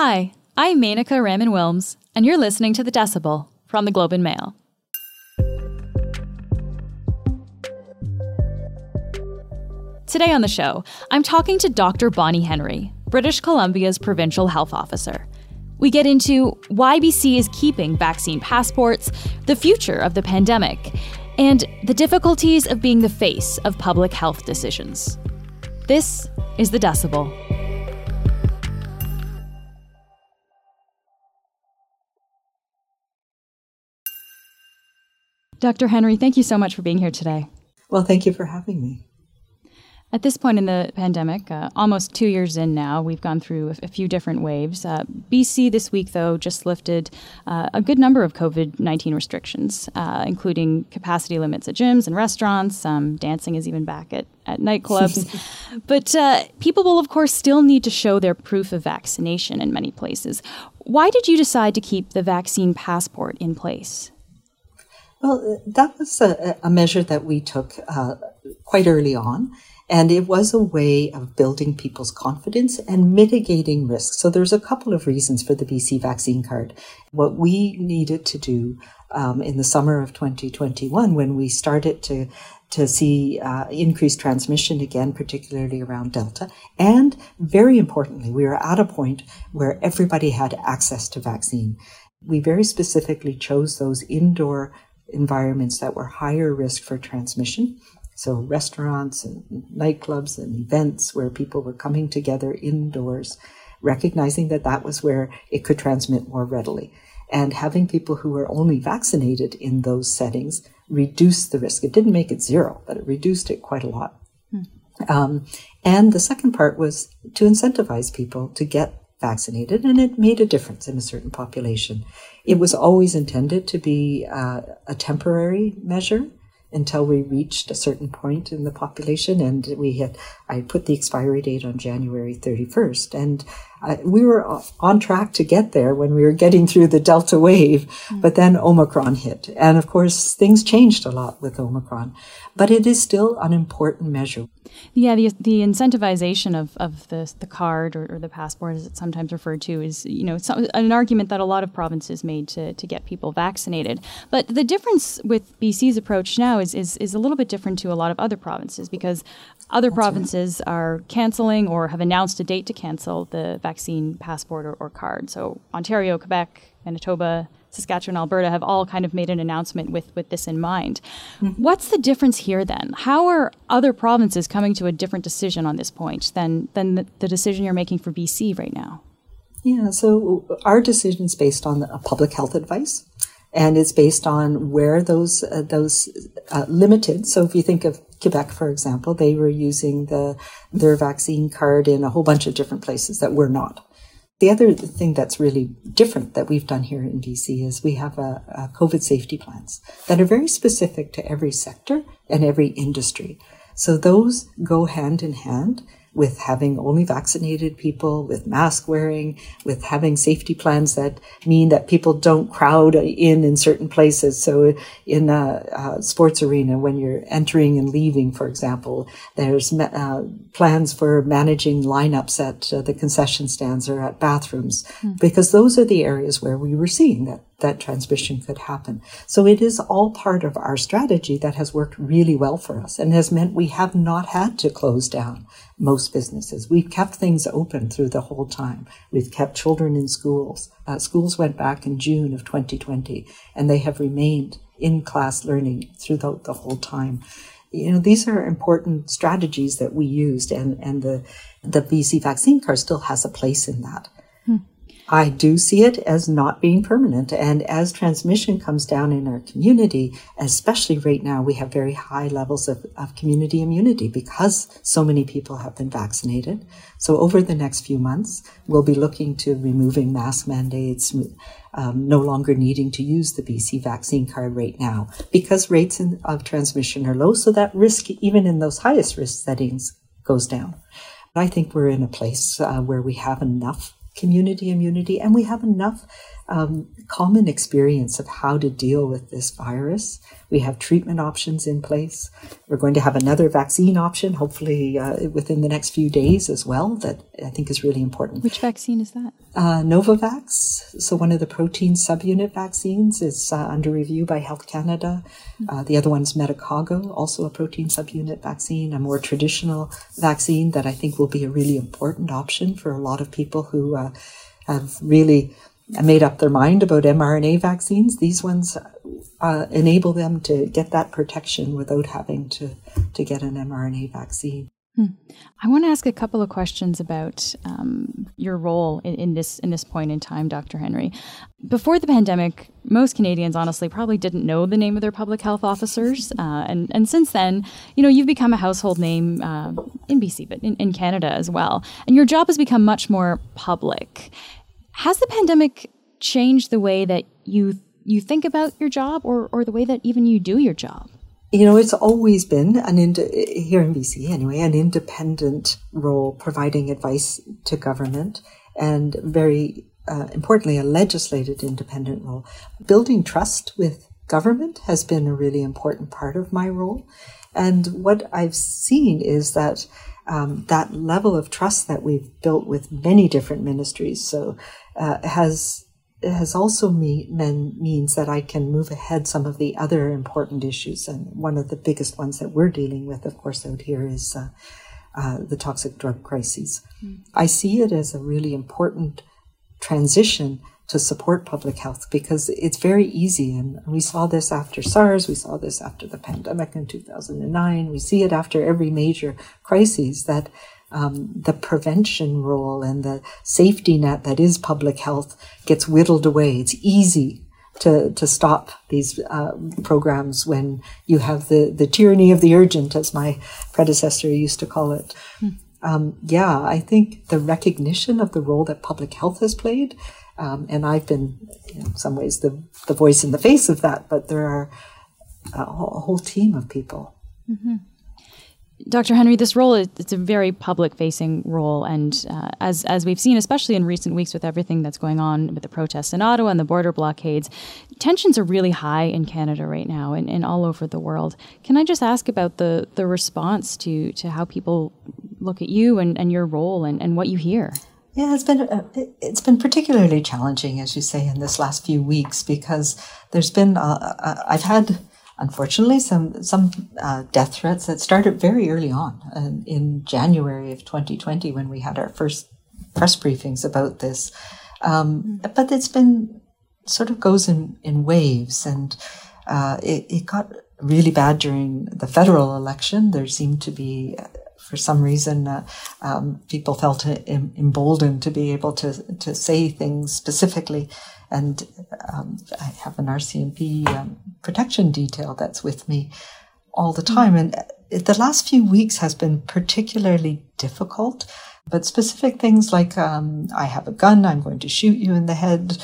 Hi, I'm Menaka Raman Wilms, and you're listening to The Decibel from the Globe and Mail. Today on the show, I'm talking to Dr. Bonnie Henry, British Columbia's provincial health officer. We get into why BC is keeping vaccine passports, the future of the pandemic, and the difficulties of being the face of public health decisions. This is The Decibel. Dr. Henry, thank you so much for being here today. Well, thank you for having me. At this point in the pandemic, uh, almost two years in now, we've gone through a, few different waves. Uh, BC this week, though, just lifted uh, a good number of COVID 19 restrictions, uh, including capacity limits at gyms and restaurants. Um, dancing is even back at, at nightclubs. but uh, people will, of course, still need to show their proof of vaccination in many places. Why did you decide to keep the vaccine passport in place? Well, that was a, a measure that we took uh, quite early on. And it was a way of building people's confidence and mitigating risks. So there's a couple of reasons for the BC vaccine card. What we needed to do um, in the summer of 2021, when we started to to see uh, increased transmission again, particularly around Delta, and very importantly, we were at a point where everybody had access to vaccine. We very specifically chose those indoor environments that were higher risk for transmission so restaurants and nightclubs and events where people were coming together indoors, recognizing that that was where it could transmit more readily. And having people who were only vaccinated in those settings reduced the risk. It didn't make it zero, but it reduced it quite a lot. Hmm. Um, and the second part was to incentivize people to get vaccinated, and it made a difference in a certain population. It was always intended to be uh, a temporary measure until we reached a certain point in the population and we had i put the expiry date on january 31st and we were on track to get there when we were getting through the delta wave mm-hmm. but then omicron hit and of course things changed a lot with omicron but it is still an important measure yeah, the, the incentivization of, of the, the card or, or the passport, as it's sometimes referred to, is you know an argument that a lot of provinces made to, to get people vaccinated. But the difference with BC's approach now is, is, is a little bit different to a lot of other provinces because other That's provinces right. are canceling or have announced a date to cancel the vaccine passport or, or card. So Ontario, Quebec, Manitoba, Saskatchewan, Alberta have all kind of made an announcement with, with this in mind. Mm-hmm. What's the difference here then? How are other provinces coming to a different decision on this point than, than the, the decision you're making for BC right now? Yeah, so our decision is based on public health advice and it's based on where those uh, those uh, limited. So if you think of Quebec, for example, they were using the their vaccine card in a whole bunch of different places that were not. The other thing that's really different that we've done here in BC is we have a, a COVID safety plans that are very specific to every sector and every industry. So those go hand in hand with having only vaccinated people, with mask wearing, with having safety plans that mean that people don't crowd in in certain places. So in a, a sports arena, when you're entering and leaving, for example, there's uh, plans for managing lineups at uh, the concession stands or at bathrooms, mm. because those are the areas where we were seeing that that transmission could happen. So it is all part of our strategy that has worked really well for us and has meant we have not had to close down most businesses. We've kept things open through the whole time. We've kept children in schools. Uh, schools went back in June of 2020 and they have remained in class learning throughout the whole time. You know, these are important strategies that we used and, and the, the BC vaccine card still has a place in that. I do see it as not being permanent. And as transmission comes down in our community, especially right now, we have very high levels of, of community immunity because so many people have been vaccinated. So over the next few months, we'll be looking to removing mask mandates, um, no longer needing to use the BC vaccine card right now because rates in, of transmission are low. So that risk, even in those highest risk settings, goes down. I think we're in a place uh, where we have enough community immunity, and we have enough um, common experience of how to deal with this virus. We have treatment options in place. We're going to have another vaccine option, hopefully uh, within the next few days as well, that I think is really important. Which vaccine is that? Uh, Novavax. So, one of the protein subunit vaccines is uh, under review by Health Canada. Uh, the other one's Medicago, also a protein subunit vaccine, a more traditional vaccine that I think will be a really important option for a lot of people who uh, have really made up their mind about mRNA vaccines. These ones uh, enable them to get that protection without having to, to get an mRNA vaccine. Hmm. I want to ask a couple of questions about um, your role in, in, this in this point in time, Dr. Henry. Before the pandemic, most Canadians honestly probably didn't know the name of their public health officers, uh, and and since then, you know, you've become a household name uh, in BC, but in, in Canada as well, and your job has become much more public. Has the pandemic changed the way that you you think about your job, or or the way that even you do your job? You know, it's always been an ind- here in BC anyway, an independent role providing advice to government, and very uh, importantly, a legislated independent role. Building trust with government has been a really important part of my role, and what I've seen is that um, that level of trust that we've built with many different ministries. So uh, has has also me, mean, means that I can move ahead some of the other important issues. And one of the biggest ones that we're dealing with, of course, out here is uh, uh, the toxic drug crises. Mm. I see it as a really important transition to support public health because it's very easy. And we saw this after SARS, we saw this after the pandemic in 2009, we see it after every major crisis that um, the prevention role and the safety net that is public health gets whittled away. It's easy to, to stop these uh, programs when you have the, the tyranny of the urgent, as my predecessor used to call it. Hmm. Um, yeah, I think the recognition of the role that public health has played, um, and I've been in some ways the, the voice in the face of that, but there are a whole team of people. Mm-hmm. Dr. Henry, this role it's a very public-facing role, and uh, as as we've seen, especially in recent weeks with everything that's going on with the protests in Ottawa and the border blockades, tensions are really high in Canada right now and, and all over the world. Can I just ask about the the response to to how people look at you and, and your role and, and what you hear? Yeah, it's been uh, it's been particularly challenging, as you say, in this last few weeks because there's been uh, uh I've had unfortunately, some some uh, death threats that started very early on uh, in January of 2020 when we had our first press briefings about this. Um, but it's been sort of goes in in waves, and uh, it, it got really bad during the federal election. There seemed to be for some reason, uh, um, people felt emboldened to be able to to say things specifically. And um, I have an RCMP um, protection detail that's with me all the time. And the last few weeks has been particularly difficult. But specific things like um, I have a gun, I'm going to shoot you in the head.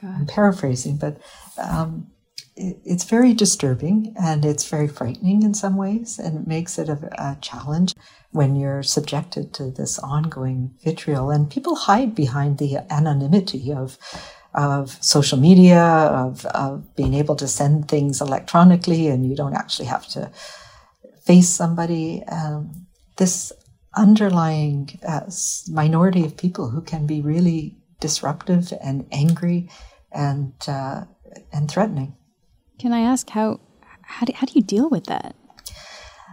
God. I'm paraphrasing, but um, it's very disturbing and it's very frightening in some ways, and it makes it a, a, challenge when you're subjected to this ongoing vitriol. And people hide behind the anonymity of of social media, of, of being able to send things electronically, and you don't actually have to face somebody. Um, this underlying uh, minority of people who can be really disruptive and angry and uh, and threatening. Can I ask how how do, how do you deal with that?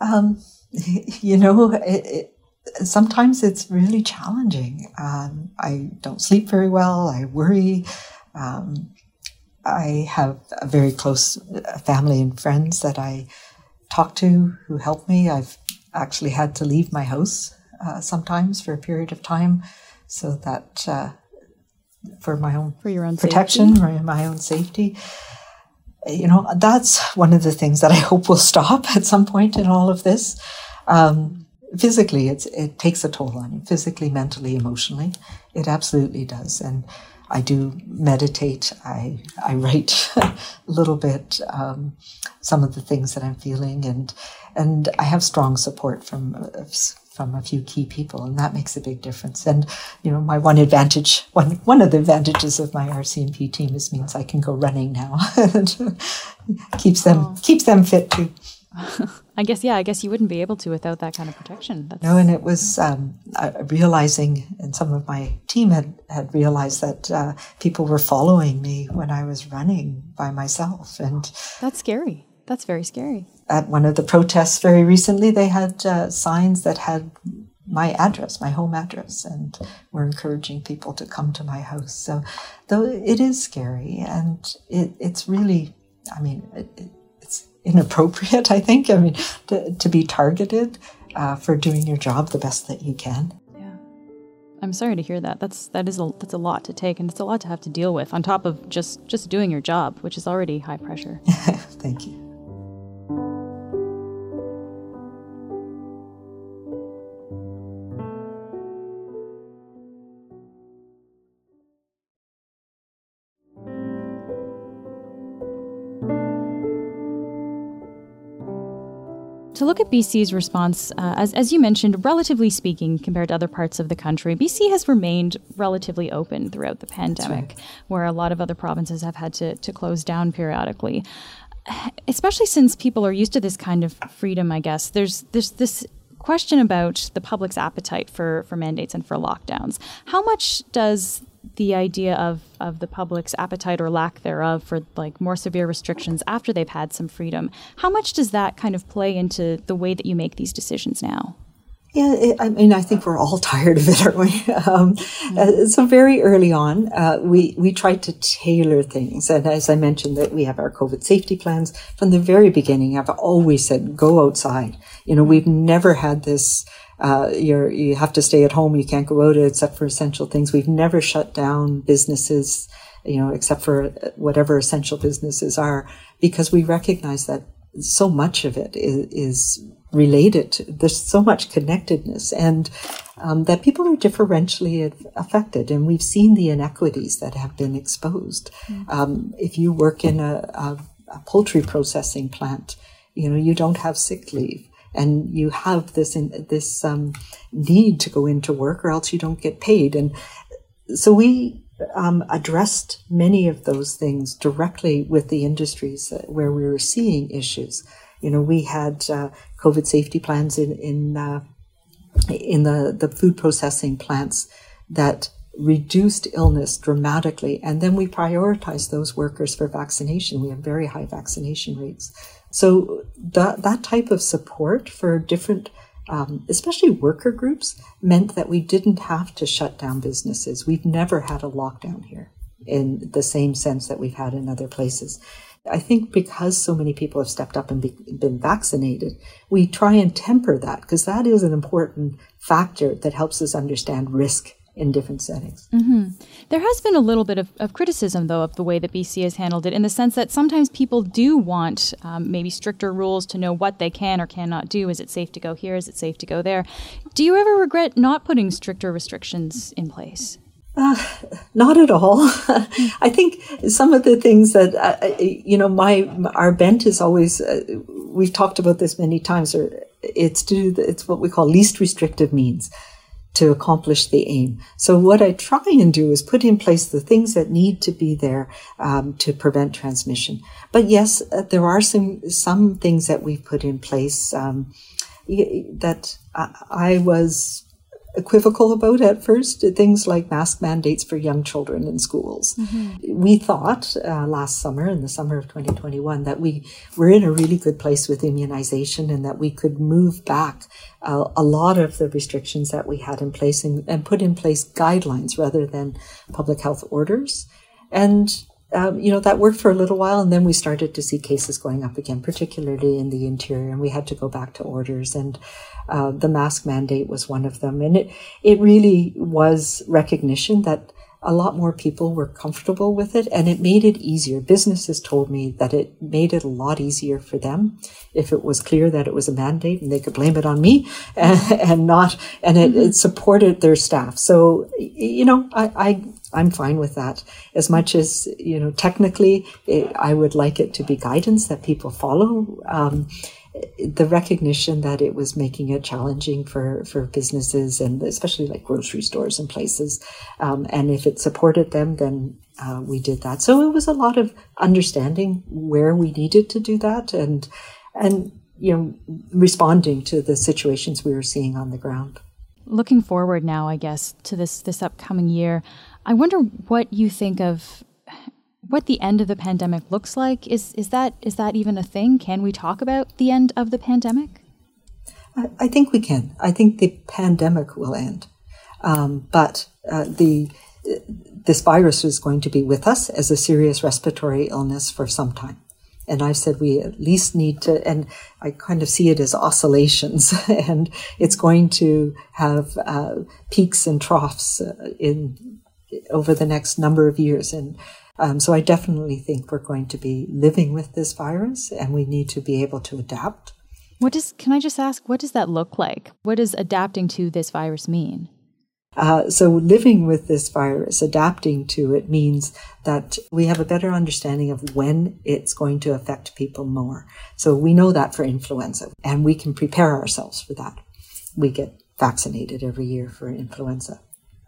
Um, you know, it, it, sometimes it's really challenging. Um, I don't sleep very well. I worry. Um, I have a very close uh, family and friends that I talk to who help me. I've actually had to leave my house uh, sometimes for a period of time so that uh, for my own for your own protection, safety. my own safety you know, that's one of the things that I hope will stop at some point in all of this. Um, physically, it takes a toll on you, physically, mentally, emotionally. It absolutely does. And I do meditate. I, I write a little bit, um, some of the things that I'm feeling and, and I have strong support from from a few key people, and that makes a big difference. And you know, my one advantage, one one of the advantages of my RCMP team is means I can go running now. and keeps them oh. keeps them fit too. I guess yeah. I guess you wouldn't be able to without that kind of protection. That's... No, and it was um, realizing, and some of my team had had realized that uh, people were following me when I was running by myself, and that's scary. That's very scary. At one of the protests very recently, they had uh, signs that had my address, my home address, and were encouraging people to come to my house. So, though it is scary, and it, it's really, I mean, it, inappropriate. I think. I mean, to, to be targeted uh, for doing your job the best that you can. Yeah, I'm sorry to hear that. That's that is a that's a lot to take, and it's a lot to have to deal with on top of just just doing your job, which is already high pressure. Thank you. To look at BC's response, uh, as, as you mentioned, relatively speaking, compared to other parts of the country, BC has remained relatively open throughout the pandemic, right. where a lot of other provinces have had to, to close down periodically. Especially since people are used to this kind of freedom, I guess. There's, there's this question about the public's appetite for, for mandates and for lockdowns. How much does the idea of, of the public's appetite or lack thereof for like more severe restrictions after they've had some freedom. How much does that kind of play into the way that you make these decisions now? Yeah, it, I mean, I think we're all tired of it, aren't we? Um, uh, so very early on, uh, we we tried to tailor things, and as I mentioned, that we have our COVID safety plans from the very beginning. I've always said, go outside. You know, we've never had this uh, you're you have to stay at home. You can't go out except for essential things. We've never shut down businesses, you know, except for whatever essential businesses are, because we recognize that so much of it is, is related. There's so much connectedness, and um, that people are differentially affected, and we've seen the inequities that have been exposed. Mm-hmm. Um, if you work in a, a, a poultry processing plant, you know you don't have sick leave and you have this in, this um, need to go into work, or else you don't get paid. And so we um, addressed many of those things directly with the industries where we were seeing issues. You know, we had uh, COVID safety plans in in uh, in the the food processing plants that reduced illness dramatically, and then we prioritized those workers for vaccination. We have very high vaccination rates. So that, that type of support for different, um, especially worker groups, meant that we didn't have to shut down businesses. We've never had a lockdown here in the same sense that we've had in other places. I think because so many people have stepped up and be, been vaccinated, we try and temper that because that is an important factor that helps us understand risk in different settings. Mm-hmm. There has been a little bit of, of, criticism, though, of the way that BC has handled it, in the sense that sometimes people do want um, maybe stricter rules to know what they can or cannot do. Is it safe to go here? Is it safe to go there? Do you ever regret not putting stricter restrictions in place? Uh, not at all. I think some of the things that uh, uh, you know, my our bent is always. Uh, we've talked about this many times. Or it's to it's what we call least restrictive means to accomplish the aim. So what I try and do is put in place the things that need to be there um, to prevent transmission. But yes, uh, there are some some things that we've put in place um, that I, I was equivocal about at first, things like mask mandates for young children in schools. Mm-hmm. We thought uh, last summer, in the summer of 2021, that we were in a really good place with immunization and that we could move back uh, a lot of the restrictions that we had in place and, and put in place guidelines rather than public health orders. And um, you know, that worked for a little while, and then we started to see cases going up again, particularly in the interior, and we had to go back to orders. And uh, the mask mandate was one of them. And it, it really was recognition that a lot more people were comfortable with it and it made it easier. Businesses told me that it made it a lot easier for them if it was clear that it was a mandate and they could blame it on me and, and not, and it, it, supported their staff. So, you know, I, I, I'm fine with that as much as, you know, technically it, I would like it to be guidance that people follow. Um, the recognition that it was making it challenging for, for businesses and especially like grocery stores and places. Um, and if it supported them, then uh, we did that. So it was a lot of understanding where we needed to do that and, and, you know, responding to the situations we were seeing on the ground. Looking forward now, I guess, to this, this upcoming year, I wonder what you think of what the end of the pandemic looks like. Is is that is that even a thing? Can we talk about the end of the pandemic? I, I think we can. I think the pandemic will end, um, but uh, the this virus is going to be with us as a serious respiratory illness for some time. And I said we at least need to, and I kind of see it as oscillations, and it's going to have uh, peaks and troughs uh, in over the next number of years. And um, so I definitely think we're going to be living with this virus and we need to be able to adapt. What does, can I just ask, what does that look like? What does adapting to this virus mean? Uh, so living with this virus, adapting to it means that we have a better understanding of when it's going to affect people more. So we know that for influenza and we can prepare ourselves for that. We get vaccinated every year for influenza.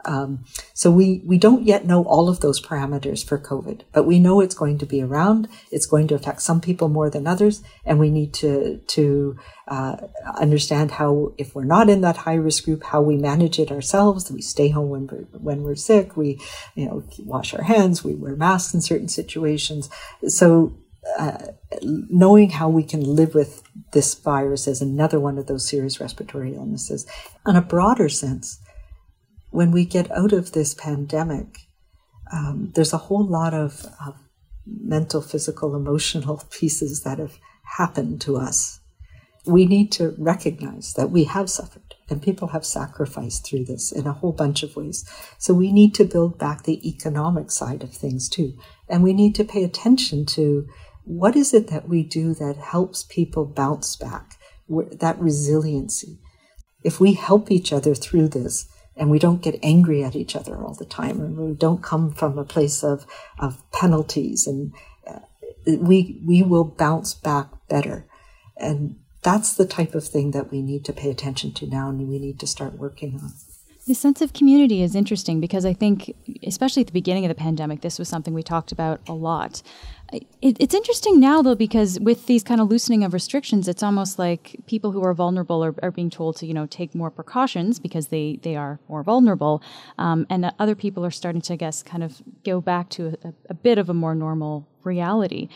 Um, so we, we don't yet know all of those parameters for COVID, but we know it's going to be around. It's going to affect some people more than others, and we need to to uh, understand how, if we're not in that high risk group, how we manage it ourselves. We stay home when we're when we're sick. We you know wash our hands. We wear masks in certain situations. So. Uh, knowing how we can live with this virus as another one of those serious respiratory illnesses. On a broader sense, when we get out of this pandemic, um, there's a whole lot of, of mental, physical, emotional pieces that have happened to us. We need to recognize that we have suffered and people have sacrificed through this in a whole bunch of ways. So we need to build back the economic side of things too. And we need to pay attention to what is it that we do that helps people bounce back, that resiliency. If we help each other through this, and we don't get angry at each other all the time and we don't come from a place of, of penalties and uh, we we will bounce back better and that's the type of thing that we need to pay attention to now and we need to start working on the sense of community is interesting because I think, especially at the beginning of the pandemic, this was something we talked about a lot. It, it's interesting now, though, because with these kind of loosening of restrictions, it's almost like people who are vulnerable are, are being told to, you know, take more precautions because they, they are more vulnerable. Um, and other people are starting to, I guess, kind of go back to a, a bit of a more normal reality.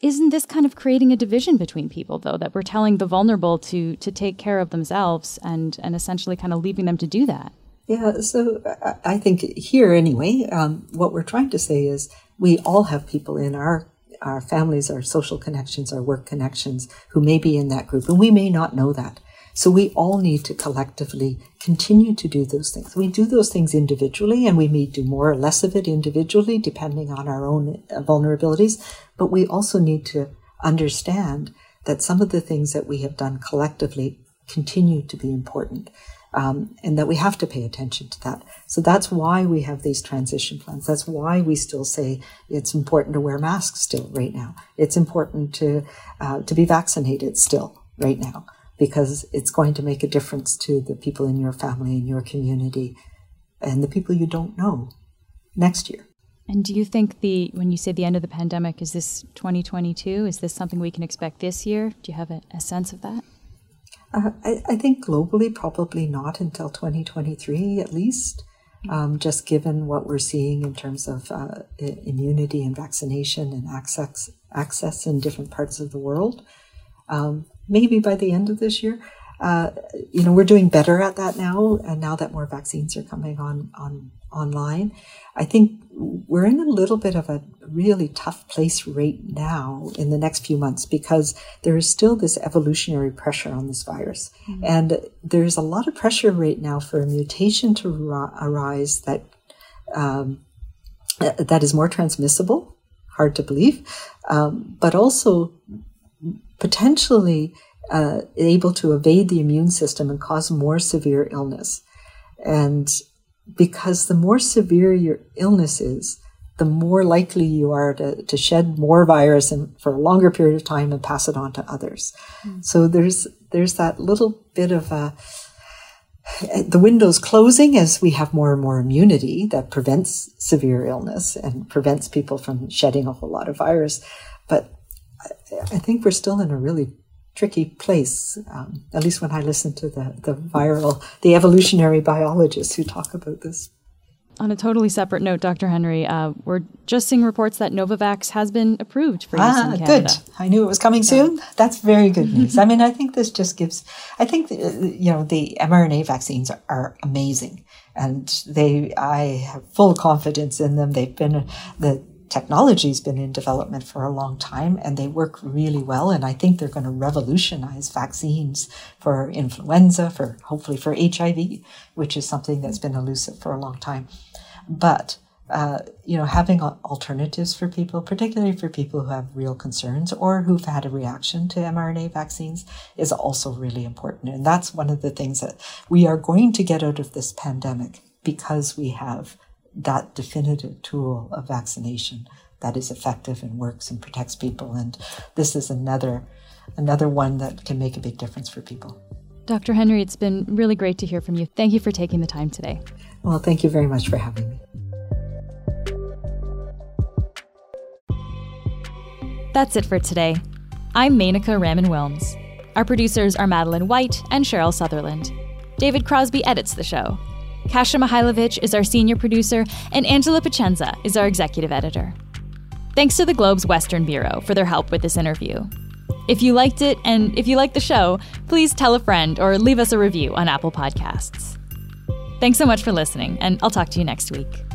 Isn't this kind of creating a division between people, though, that we're telling the vulnerable to, to take care of themselves and, and essentially kind of leaving them to do that? Yeah, so I think here anyway, um, what we're trying to say is we all have people in our our families, our social connections, our work connections who may be in that group, and we may not know that. So we all need to collectively continue to do those things. We do those things individually, and we may do more or less of it individually, depending on our own uh, vulnerabilities. But we also need to understand that some of the things that we have done collectively continue to be important um, and that we have to pay attention to that. So that's why we have these transition plans. That's why we still say it's important to wear masks still right now. It's important to uh, to be vaccinated still right now because it's going to make a difference to the people in your family and your community and the people you don't know next year. And do you think the when you say the end of the pandemic is this 2022? Is this something we can expect this year? Do you have a, a sense of that? Uh, I, I, think globally, probably not until 2023 at least, um, just given what we're seeing in terms of uh, immunity and vaccination and access, access in different parts of the world. Um, maybe by the end of this year. Uh, you know, we're doing better at that now, and now that more vaccines are coming on, on online, I think we're in a little bit of a really tough place right now in the next few months because there is still this evolutionary pressure on this virus, mm-hmm. and there's a lot of pressure right now for a mutation to ra- arise that um, that is more transmissible. Hard to believe, um, but also potentially uh, able to evade the immune system and cause more severe illness. And because the more severe your illness is, the more likely you are to, to shed more virus and for a longer period of time and pass it on to others. Mm. So there's there's that little bit of a the window's closing as we have more and more immunity that prevents severe illness and prevents people from shedding a whole lot of virus. But I think we're still in a really tricky place, um, at least when I listen to the, the viral, the evolutionary biologists who talk about this. On a totally separate note, Dr. Henry, uh, we're just seeing reports that Novavax has been approved for use ah, in Canada. Good. I knew it was coming soon. That's very good news. I mean, I think this just gives, I think, uh, you know, the mRNA vaccines are, are amazing and they, I have full confidence in them. They've been, the technology's been in development for a long time and they work really well. And I think they're going to revolutionize vaccines for influenza, for hopefully for HIV, which is something that's been elusive for a long time. But uh, you know, having alternatives for people, particularly for people who have real concerns or who've had a reaction to mRNA vaccines, is also really important. And that's one of the things that we are going to get out of this pandemic because we have that definitive tool of vaccination that is effective and works and protects people. And this is another another one that can make a big difference for people. Dr. Henry, it's been really great to hear from you. Thank you for taking the time today. Well, thank you very much for having me. That's it for today. I'm Menaka Raman Wilms. Our producers are Madeline White and Cheryl Sutherland. David Crosby edits the show. Kasia Mihailovic is our senior producer, and Angela Pacienza is our executive editor. Thanks to the Globe's Western Bureau for their help with this interview. If you liked it and if you like the show, please tell a friend or leave us a review on Apple Podcasts. Thanks so much for listening, and I'll talk to you next week.